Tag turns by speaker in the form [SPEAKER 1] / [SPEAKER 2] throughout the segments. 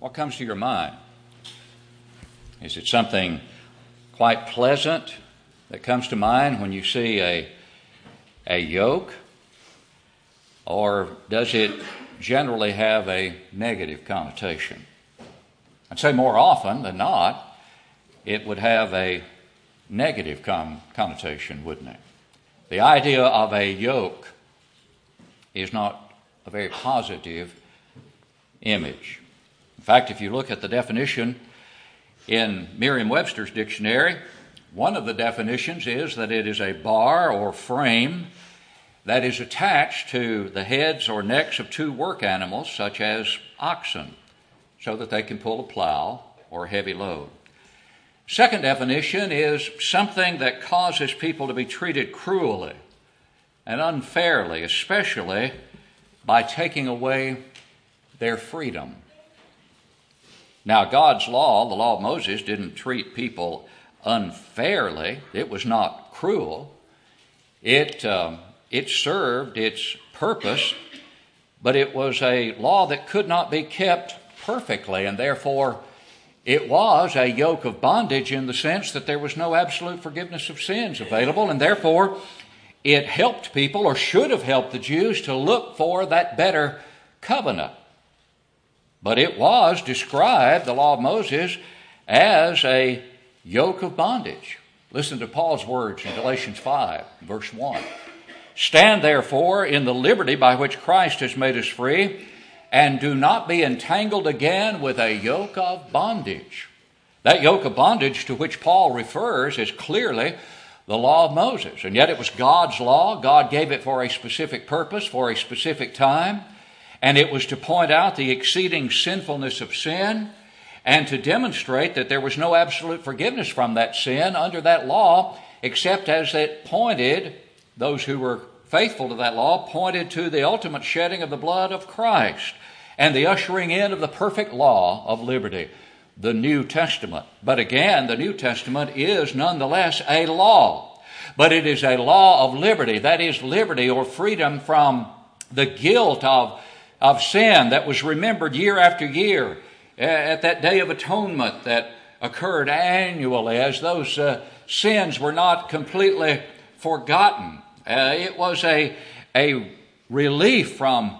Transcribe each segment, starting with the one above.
[SPEAKER 1] what comes to your mind? Is it something quite pleasant that comes to mind when you see a, a yoke? Or does it generally have a negative connotation? I'd say more often than not, it would have a negative con- connotation, wouldn't it? The idea of a yoke is not a very positive image. In fact, if you look at the definition in Merriam Webster's dictionary, one of the definitions is that it is a bar or frame that is attached to the heads or necks of two work animals, such as oxen, so that they can pull a plow or heavy load. Second definition is something that causes people to be treated cruelly and unfairly, especially by taking away their freedom. Now, God's law, the law of Moses, didn't treat people unfairly, it was not cruel. It, um, it served its purpose, but it was a law that could not be kept perfectly, and therefore it was a yoke of bondage in the sense that there was no absolute forgiveness of sins available, and therefore it helped people, or should have helped the Jews, to look for that better covenant. But it was described, the law of Moses, as a yoke of bondage. Listen to Paul's words in Galatians 5, verse 1. Stand therefore in the liberty by which Christ has made us free and do not be entangled again with a yoke of bondage. That yoke of bondage to which Paul refers is clearly the law of Moses. And yet it was God's law. God gave it for a specific purpose, for a specific time. And it was to point out the exceeding sinfulness of sin and to demonstrate that there was no absolute forgiveness from that sin under that law, except as it pointed, those who were faithful to that law, pointed to the ultimate shedding of the blood of Christ and the ushering in of the perfect law of liberty, the New Testament. But again, the New Testament is nonetheless a law, but it is a law of liberty. That is liberty or freedom from the guilt of, of sin that was remembered year after year at that day of atonement that occurred annually as those uh, sins were not completely forgotten. Uh, it was a, a relief from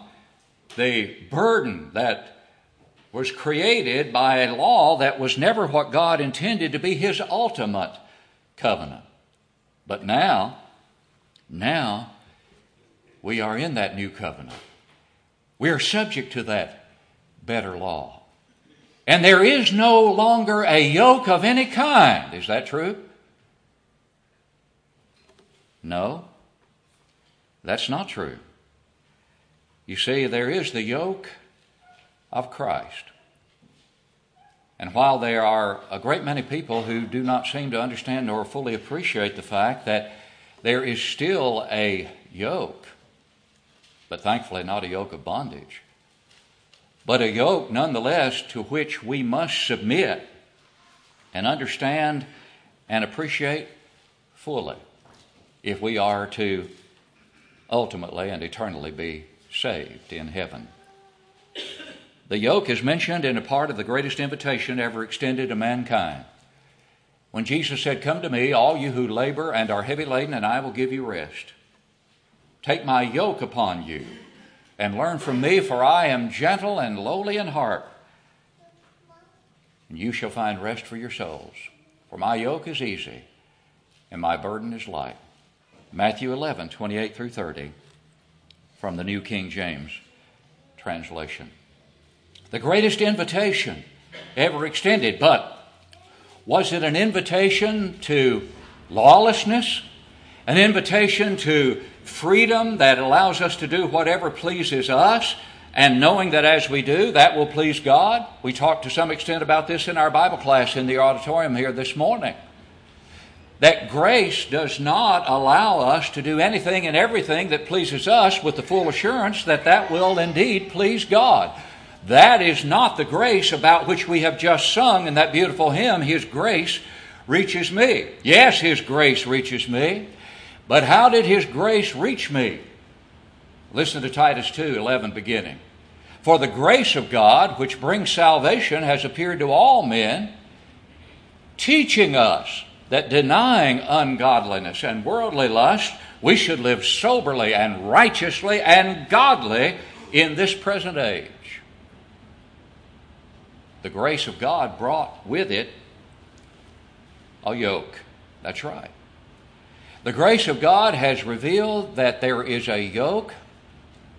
[SPEAKER 1] the burden that was created by a law that was never what God intended to be His ultimate covenant. But now, now, we are in that new covenant. We are subject to that better law. And there is no longer a yoke of any kind. Is that true? No. That's not true. You see, there is the yoke of Christ. And while there are a great many people who do not seem to understand nor fully appreciate the fact that there is still a yoke, but thankfully not a yoke of bondage, but a yoke nonetheless to which we must submit and understand and appreciate fully if we are to ultimately and eternally be saved in heaven. The yoke is mentioned in a part of the greatest invitation ever extended to mankind. When Jesus said, Come to me, all you who labor and are heavy laden, and I will give you rest. Take my yoke upon you and learn from me, for I am gentle and lowly in heart, and you shall find rest for your souls. For my yoke is easy and my burden is light. Matthew 11, 28 through 30, from the New King James translation. The greatest invitation ever extended, but was it an invitation to lawlessness? An invitation to freedom that allows us to do whatever pleases us? And knowing that as we do, that will please God. We talked to some extent about this in our Bible class in the auditorium here this morning that grace does not allow us to do anything and everything that pleases us with the full assurance that that will indeed please God. That is not the grace about which we have just sung in that beautiful hymn, His grace reaches me. Yes, His grace reaches me, but how did His grace reach me? Listen to Titus 2 11 beginning. For the grace of God, which brings salvation, has appeared to all men, teaching us that denying ungodliness and worldly lust, we should live soberly and righteously and godly in this present age. The grace of God brought with it a yoke. That's right. The grace of God has revealed that there is a yoke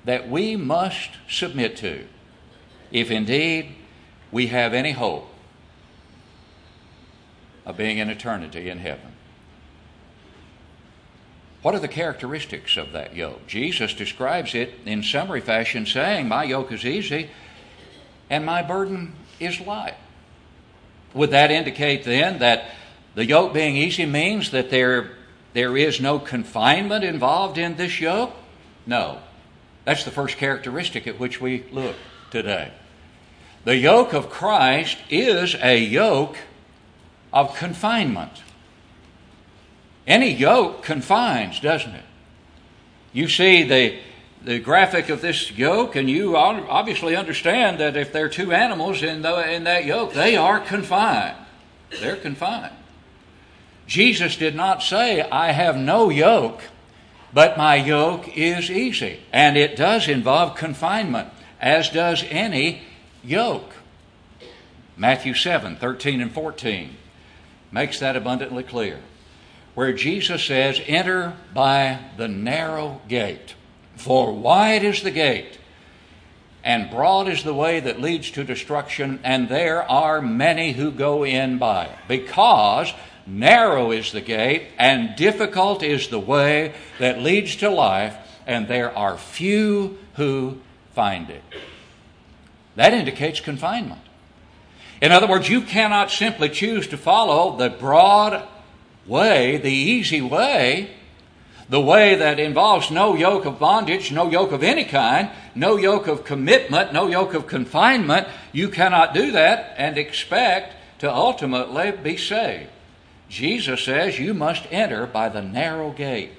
[SPEAKER 1] that we must submit to if indeed we have any hope of being in eternity in heaven. What are the characteristics of that yoke? Jesus describes it in summary fashion, saying, My yoke is easy and my burden is light. Would that indicate then that the yoke being easy means that there, there is no confinement involved in this yoke? No. That's the first characteristic at which we look today. The yoke of Christ is a yoke of confinement. Any yoke confines, doesn't it? You see the, the graphic of this yoke, and you obviously understand that if there are two animals in, the, in that yoke, they are confined. They're confined. Jesus did not say, I have no yoke, but my yoke is easy. And it does involve confinement, as does any yoke. Matthew 7 13 and 14 makes that abundantly clear where Jesus says, Enter by the narrow gate. For wide is the gate, and broad is the way that leads to destruction, and there are many who go in by it. Because narrow is the gate, and difficult is the way that leads to life, and there are few who find it. That indicates confinement. In other words, you cannot simply choose to follow the broad way, the easy way, the way that involves no yoke of bondage, no yoke of any kind, no yoke of commitment, no yoke of confinement, you cannot do that and expect to ultimately be saved. Jesus says you must enter by the narrow gate.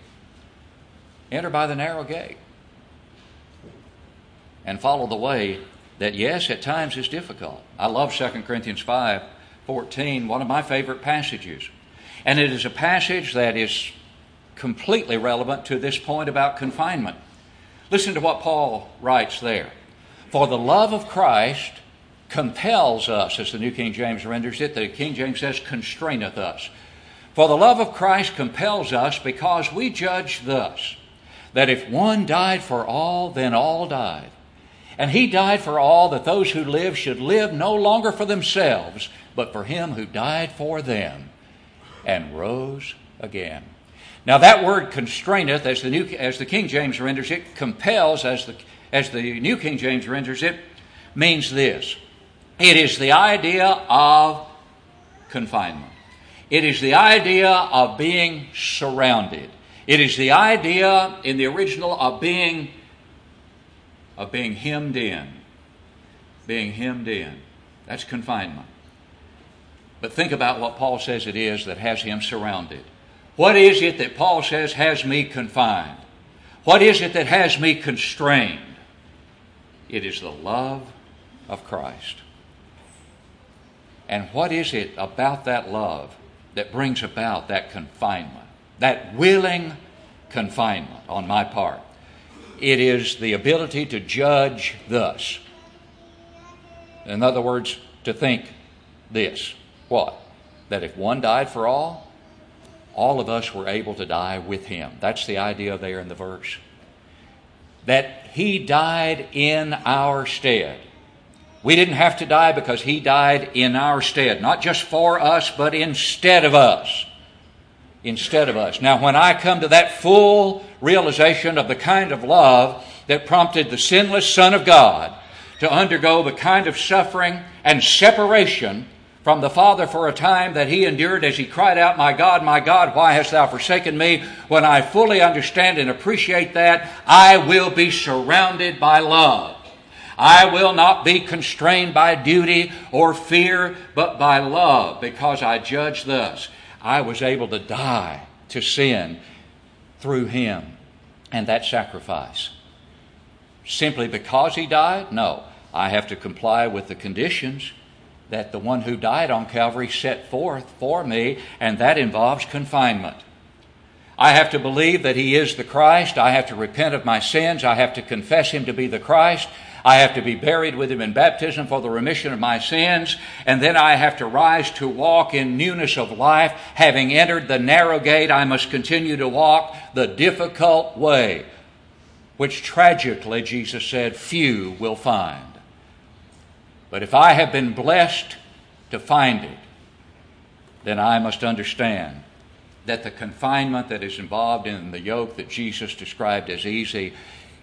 [SPEAKER 1] Enter by the narrow gate. And follow the way that, yes, at times is difficult. I love 2 Corinthians 5 14, one of my favorite passages. And it is a passage that is completely relevant to this point about confinement. Listen to what Paul writes there. For the love of Christ compels us, as the New King James renders it. The King James says, constraineth us. For the love of Christ compels us because we judge thus that if one died for all, then all died. And he died for all that those who live should live no longer for themselves, but for him who died for them and rose again. Now, that word constraineth, as the, New, as the King James renders it, compels, as the, as the New King James renders it, means this it is the idea of confinement, it is the idea of being surrounded, it is the idea in the original of being, of being hemmed in. Being hemmed in. That's confinement. But think about what Paul says it is that has him surrounded. What is it that Paul says has me confined? What is it that has me constrained? It is the love of Christ. And what is it about that love that brings about that confinement, that willing confinement on my part? It is the ability to judge thus. In other words, to think this what? That if one died for all, all of us were able to die with him. That's the idea there in the verse. That he died in our stead. We didn't have to die because he died in our stead, not just for us, but instead of us. Instead of us. Now, when I come to that full realization of the kind of love that prompted the sinless Son of God to undergo the kind of suffering and separation from the Father for a time that he endured as he cried out, My God, my God, why hast thou forsaken me? When I fully understand and appreciate that, I will be surrounded by love. I will not be constrained by duty or fear, but by love, because I judge thus. I was able to die to sin through him and that sacrifice. Simply because he died? No. I have to comply with the conditions that the one who died on Calvary set forth for me, and that involves confinement. I have to believe that He is the Christ. I have to repent of my sins. I have to confess Him to be the Christ. I have to be buried with Him in baptism for the remission of my sins. And then I have to rise to walk in newness of life. Having entered the narrow gate, I must continue to walk the difficult way, which tragically, Jesus said, few will find. But if I have been blessed to find it, then I must understand that the confinement that is involved in the yoke that Jesus described as easy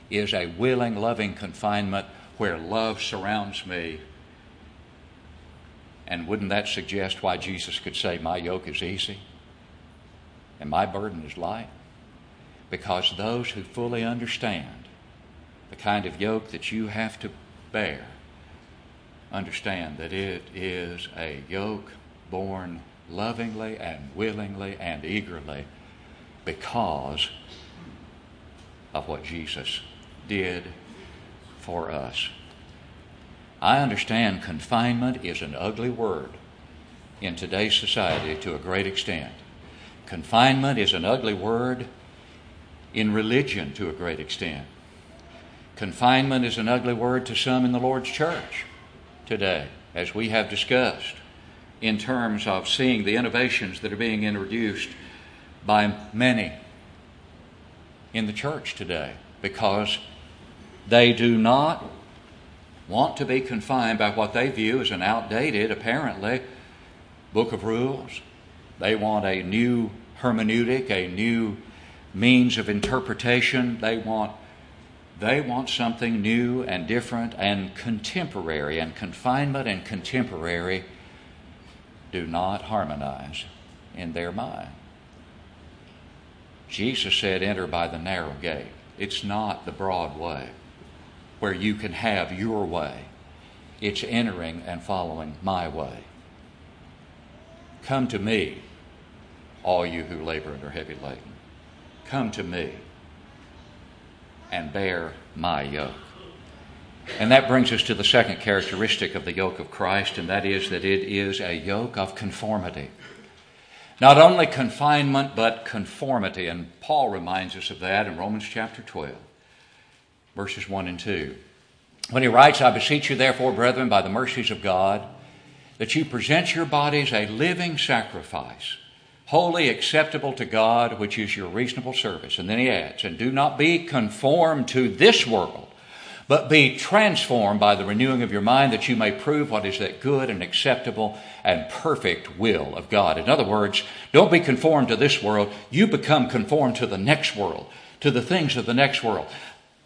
[SPEAKER 1] is a willing, loving confinement where love surrounds me. And wouldn't that suggest why Jesus could say, My yoke is easy and my burden is light? Because those who fully understand the kind of yoke that you have to bear understand that it is a yoke borne lovingly and willingly and eagerly because of what Jesus did for us. I understand confinement is an ugly word in today's society to a great extent. Confinement is an ugly word in religion to a great extent. Confinement is an ugly word to some in the Lord's church today, as we have discussed, in terms of seeing the innovations that are being introduced by many in the church today because they do not want to be confined by what they view as an outdated, apparently, book of rules. They want a new hermeneutic, a new means of interpretation. They want they want something new and different and contemporary, and confinement and contemporary do not harmonize in their mind. Jesus said, Enter by the narrow gate. It's not the broad way where you can have your way, it's entering and following my way. Come to me, all you who labor and are heavy laden. Come to me and bear my yoke. And that brings us to the second characteristic of the yoke of Christ, and that is that it is a yoke of conformity. Not only confinement, but conformity. And Paul reminds us of that in Romans chapter 12, verses 1 and 2. When he writes, I beseech you, therefore, brethren, by the mercies of God, that you present your bodies a living sacrifice holy, acceptable to God, which is your reasonable service. And then he adds, and do not be conformed to this world, but be transformed by the renewing of your mind that you may prove what is that good and acceptable and perfect will of God. In other words, don't be conformed to this world. You become conformed to the next world, to the things of the next world.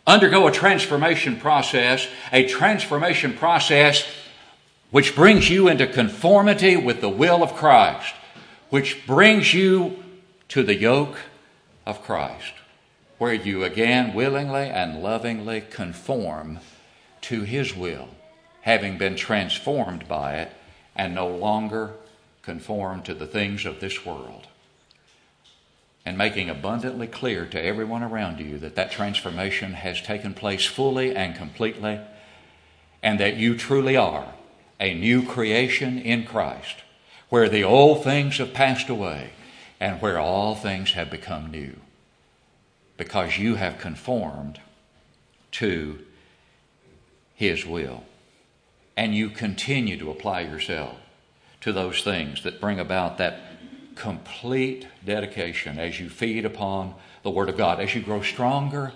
[SPEAKER 1] Undergo a transformation process, a transformation process which brings you into conformity with the will of Christ which brings you to the yoke of Christ, where you again willingly and lovingly conform to His will, having been transformed by it and no longer conform to the things of this world. And making abundantly clear to everyone around you that that transformation has taken place fully and completely, and that you truly are a new creation in Christ where the old things have passed away and where all things have become new. Because you have conformed to His will. And you continue to apply yourself to those things that bring about that complete dedication as you feed upon the Word of God, as you grow stronger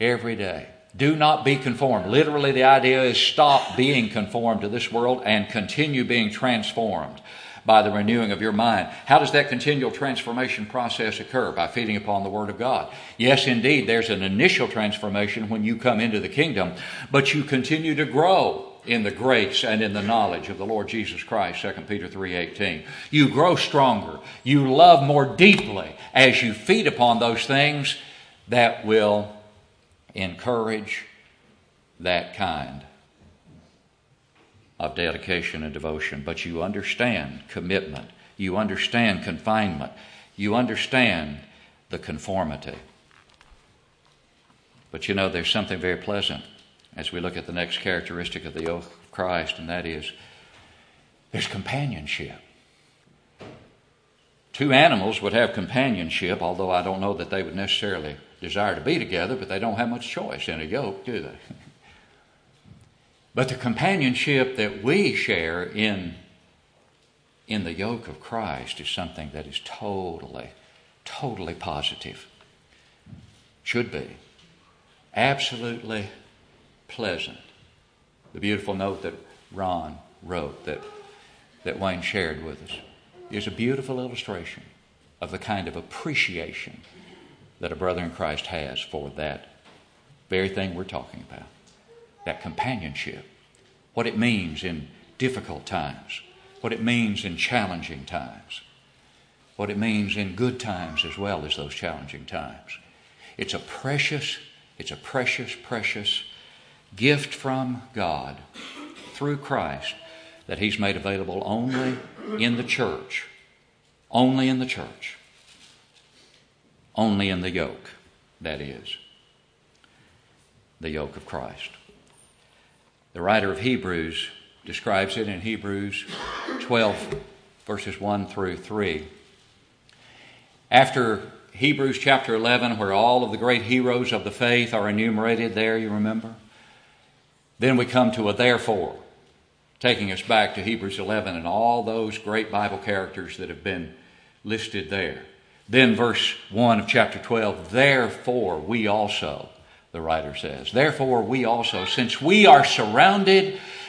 [SPEAKER 1] every day. Do not be conformed. Literally, the idea is stop being conformed to this world and continue being transformed by the renewing of your mind. How does that continual transformation process occur? By feeding upon the Word of God. Yes, indeed, there's an initial transformation when you come into the kingdom, but you continue to grow in the grace and in the knowledge of the Lord Jesus Christ 2 Peter 3:18 you grow stronger. You love more deeply as you feed upon those things that will encourage that kind of dedication and devotion, but you understand commitment, you understand confinement, you understand the conformity. But you know, there's something very pleasant as we look at the next characteristic of the yoke of Christ, and that is there's companionship. Two animals would have companionship, although I don't know that they would necessarily desire to be together, but they don't have much choice in a yoke, do they? but the companionship that we share in, in the yoke of Christ is something that is totally, totally positive. Should be. Absolutely pleasant. The beautiful note that Ron wrote that, that Wayne shared with us is a beautiful illustration of the kind of appreciation that a brother in Christ has for that very thing we're talking about that companionship, what it means in difficult times, what it means in challenging times, what it means in good times as well as those challenging times. It's a precious, it's a precious, precious gift from God through Christ that He's made available only in the church. Only in the church. Only in the yoke, that is. The yoke of Christ. The writer of Hebrews describes it in Hebrews 12, verses 1 through 3. After Hebrews chapter 11, where all of the great heroes of the faith are enumerated there, you remember? Then we come to a therefore, taking us back to Hebrews 11 and all those great Bible characters that have been listed there. Then, verse 1 of chapter 12, therefore we also, the writer says, therefore we also, since we are surrounded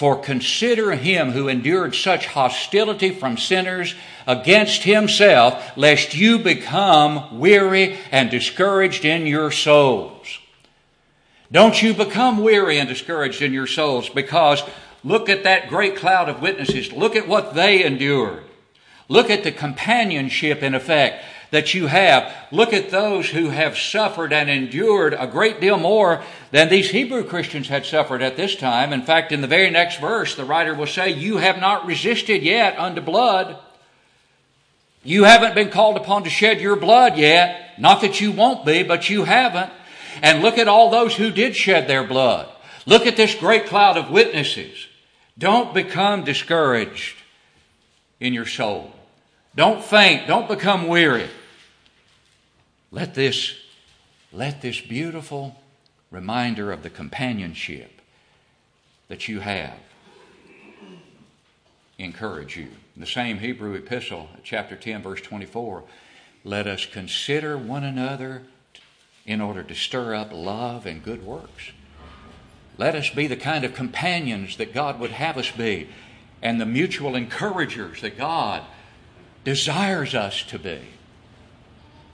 [SPEAKER 1] For consider him who endured such hostility from sinners against himself, lest you become weary and discouraged in your souls. Don't you become weary and discouraged in your souls because look at that great cloud of witnesses. Look at what they endured. Look at the companionship in effect that you have. Look at those who have suffered and endured a great deal more than these Hebrew Christians had suffered at this time. In fact, in the very next verse, the writer will say, You have not resisted yet unto blood. You haven't been called upon to shed your blood yet. Not that you won't be, but you haven't. And look at all those who did shed their blood. Look at this great cloud of witnesses. Don't become discouraged in your soul. Don't faint. Don't become weary. Let this, let this beautiful reminder of the companionship that you have encourage you. In the same Hebrew epistle, chapter 10, verse 24, let us consider one another in order to stir up love and good works. Let us be the kind of companions that God would have us be and the mutual encouragers that God desires us to be.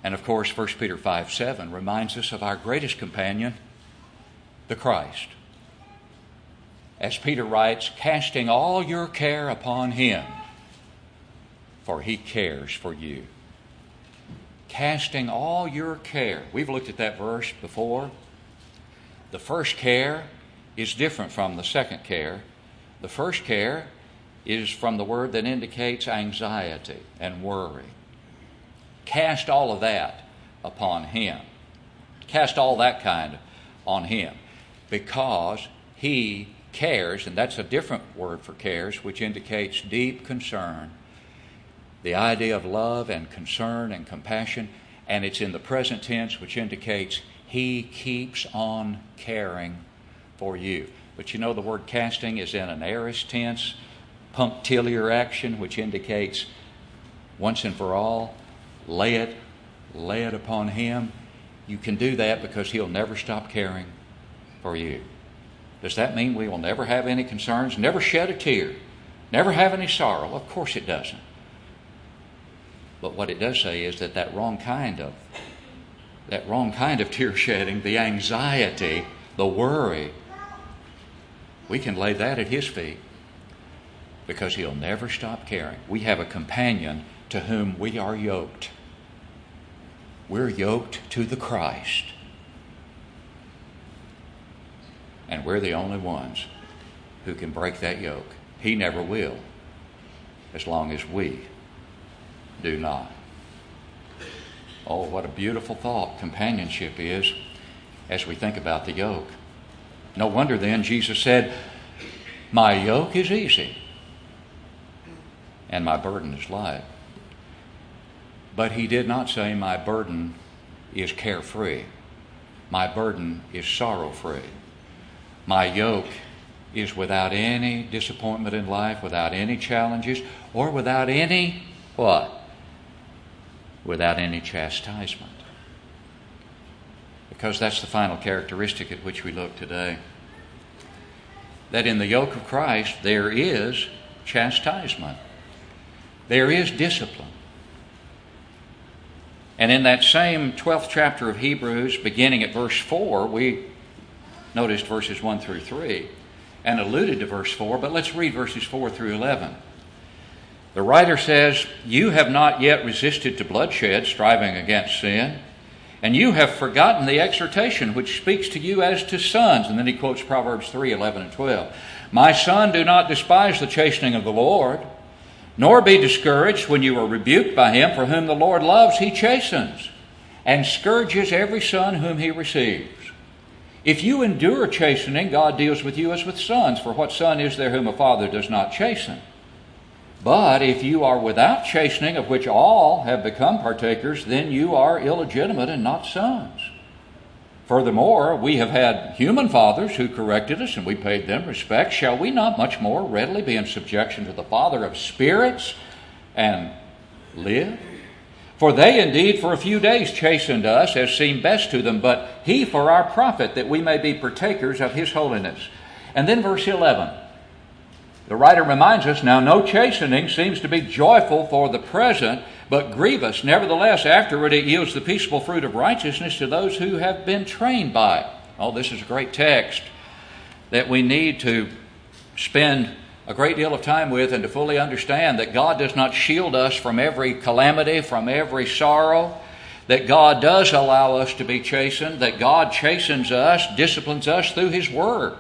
[SPEAKER 1] And of course, 1 Peter 5 7 reminds us of our greatest companion, the Christ. As Peter writes, casting all your care upon him, for he cares for you. Casting all your care. We've looked at that verse before. The first care is different from the second care. The first care is from the word that indicates anxiety and worry. Cast all of that upon Him. Cast all that kind on Him because He cares, and that's a different word for cares, which indicates deep concern. The idea of love and concern and compassion, and it's in the present tense, which indicates He keeps on caring for you. But you know, the word casting is in an aorist tense, punctiliar action, which indicates once and for all lay it, lay it upon Him. You can do that because He'll never stop caring for you. Does that mean we will never have any concerns, never shed a tear, never have any sorrow? Of course it doesn't. But what it does say is that that wrong kind of that wrong kind of tear shedding, the anxiety, the worry, we can lay that at his feet because he'll never stop caring. We have a companion to whom we are yoked We're yoked to the Christ. And we're the only ones who can break that yoke. He never will, as long as we do not. Oh, what a beautiful thought companionship is as we think about the yoke. No wonder then Jesus said, My yoke is easy and my burden is light. But he did not say, My burden is carefree. My burden is sorrow free. My yoke is without any disappointment in life, without any challenges, or without any what? Without any chastisement. Because that's the final characteristic at which we look today. That in the yoke of Christ there is chastisement, there is discipline. And in that same 12th chapter of Hebrews, beginning at verse 4, we noticed verses 1 through 3 and alluded to verse 4, but let's read verses 4 through 11. The writer says, You have not yet resisted to bloodshed, striving against sin, and you have forgotten the exhortation which speaks to you as to sons. And then he quotes Proverbs 3 11 and 12. My son, do not despise the chastening of the Lord nor be discouraged when you are rebuked by him, for whom the Lord loves, he chastens, and scourges every son whom he receives. If you endure chastening, God deals with you as with sons, for what son is there whom a father does not chasten? But if you are without chastening, of which all have become partakers, then you are illegitimate and not sons. Furthermore, we have had human fathers who corrected us, and we paid them respect. Shall we not much more readily be in subjection to the Father of spirits and live? For they indeed for a few days chastened us as seemed best to them, but he for our profit, that we may be partakers of his holiness. And then verse 11. The writer reminds us now, no chastening seems to be joyful for the present but grievous. Nevertheless, afterward it yields the peaceable fruit of righteousness to those who have been trained by it. Oh, this is a great text that we need to spend a great deal of time with and to fully understand that God does not shield us from every calamity, from every sorrow, that God does allow us to be chastened, that God chastens us, disciplines us through His Word,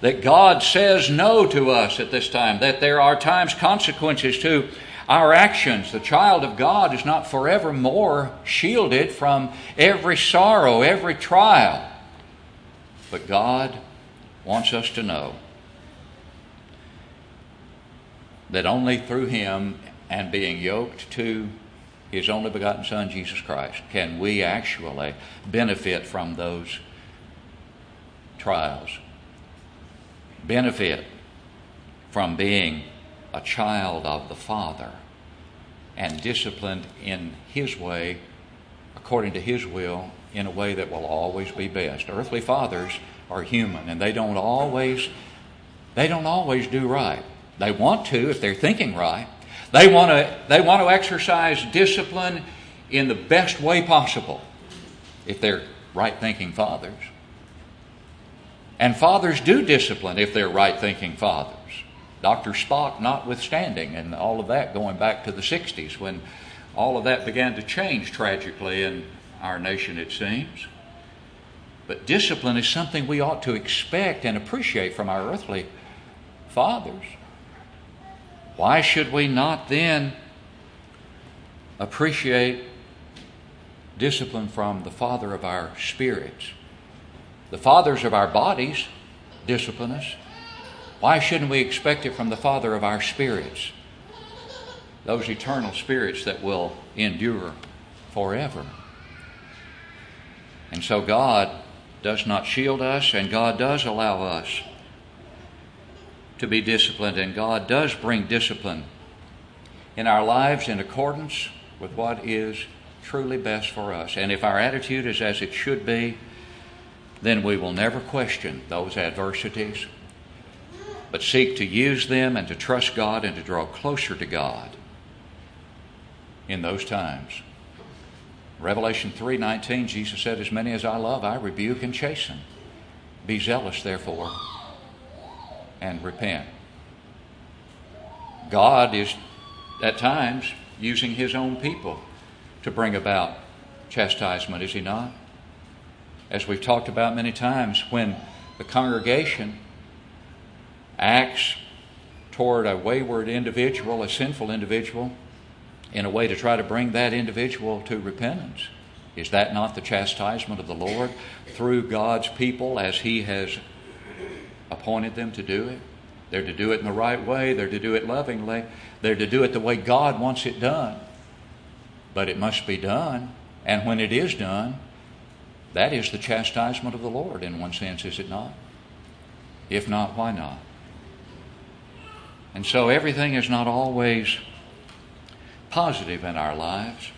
[SPEAKER 1] that God says no to us at this time, that there are times consequences to our actions. The child of God is not forevermore shielded from every sorrow, every trial. But God wants us to know that only through Him and being yoked to His only begotten Son, Jesus Christ, can we actually benefit from those trials. Benefit from being a child of the Father and disciplined in His way, according to His will, in a way that will always be best. Earthly fathers are human and they don't always they don't always do right. They want to if they're thinking right. They want to they want to exercise discipline in the best way possible if they're right thinking fathers. And fathers do discipline if they're right thinking fathers. Dr. Spock notwithstanding, and all of that going back to the 60s when all of that began to change tragically in our nation, it seems. But discipline is something we ought to expect and appreciate from our earthly fathers. Why should we not then appreciate discipline from the Father of our spirits? The fathers of our bodies discipline us. Why shouldn't we expect it from the Father of our spirits? Those eternal spirits that will endure forever. And so God does not shield us, and God does allow us to be disciplined, and God does bring discipline in our lives in accordance with what is truly best for us. And if our attitude is as it should be, then we will never question those adversities but seek to use them and to trust God and to draw closer to God in those times. Revelation 3:19 Jesus said as many as I love I rebuke and chasten. Be zealous therefore and repent. God is at times using his own people to bring about chastisement, is he not? As we've talked about many times, when the congregation acts toward a wayward individual, a sinful individual, in a way to try to bring that individual to repentance. Is that not the chastisement of the Lord through God's people as He has appointed them to do it? They're to do it in the right way, they're to do it lovingly, they're to do it the way God wants it done. But it must be done, and when it is done, that is the chastisement of the Lord in one sense, is it not? If not, why not? And so everything is not always positive in our lives.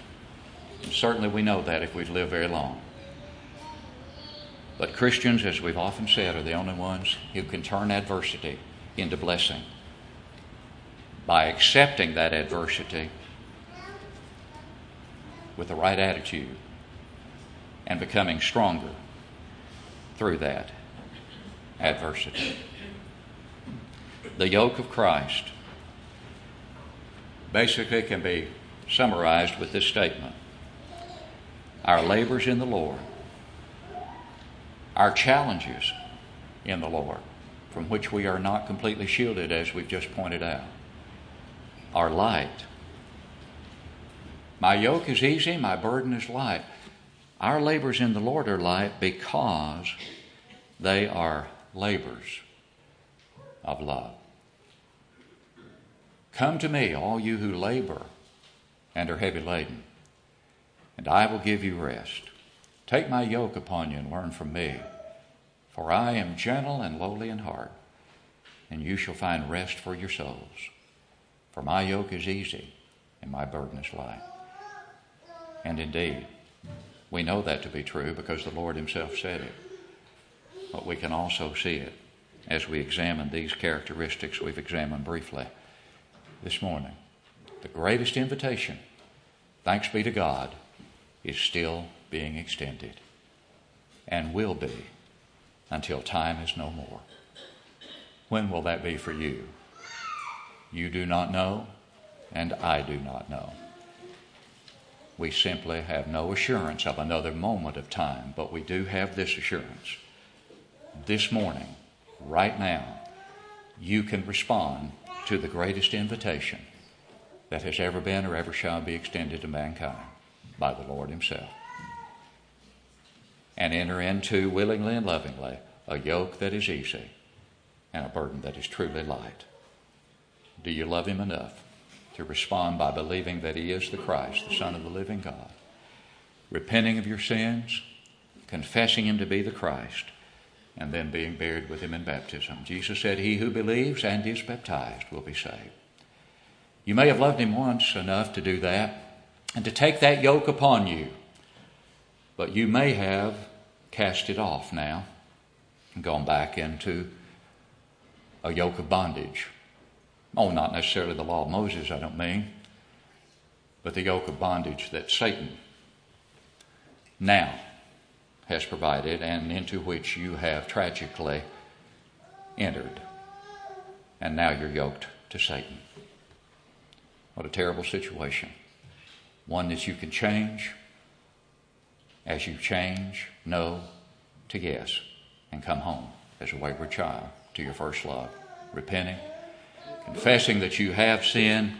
[SPEAKER 1] And certainly we know that if we've lived very long. But Christians, as we've often said, are the only ones who can turn adversity into blessing by accepting that adversity with the right attitude and becoming stronger through that adversity. The yoke of Christ basically can be summarized with this statement Our labors in the Lord, our challenges in the Lord, from which we are not completely shielded, as we've just pointed out, are light. My yoke is easy, my burden is light. Our labors in the Lord are light because they are labors of love. Come to me, all you who labor and are heavy laden, and I will give you rest. Take my yoke upon you and learn from me, for I am gentle and lowly in heart, and you shall find rest for your souls. For my yoke is easy and my burden is light. And indeed, we know that to be true because the Lord Himself said it. But we can also see it as we examine these characteristics we've examined briefly this morning. The greatest invitation, thanks be to God, is still being extended and will be until time is no more. When will that be for you? You do not know, and I do not know. We simply have no assurance of another moment of time, but we do have this assurance. This morning, right now, you can respond to the greatest invitation that has ever been or ever shall be extended to mankind by the Lord Himself. And enter into willingly and lovingly a yoke that is easy and a burden that is truly light. Do you love Him enough to respond by believing that He is the Christ, the Son of the living God, repenting of your sins, confessing Him to be the Christ, and then being buried with him in baptism. Jesus said, He who believes and is baptized will be saved. You may have loved him once enough to do that and to take that yoke upon you, but you may have cast it off now and gone back into a yoke of bondage. Oh, not necessarily the law of Moses, I don't mean, but the yoke of bondage that Satan now has provided and into which you have tragically entered. And now you're yoked to Satan. What a terrible situation. One that you can change as you change no to yes and come home as a wayward child to your first love, repenting, confessing that you have sinned,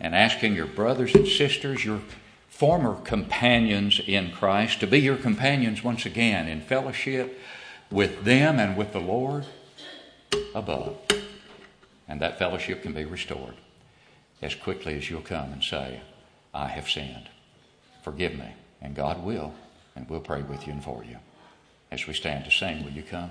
[SPEAKER 1] and asking your brothers and sisters, your former companions in Christ, to be your companions once again in fellowship with them and with the Lord above. And that fellowship can be restored as quickly as you'll come and say, I have sinned. Forgive me. And God will, and we'll pray with you and for you. As we stand to sing, will you come?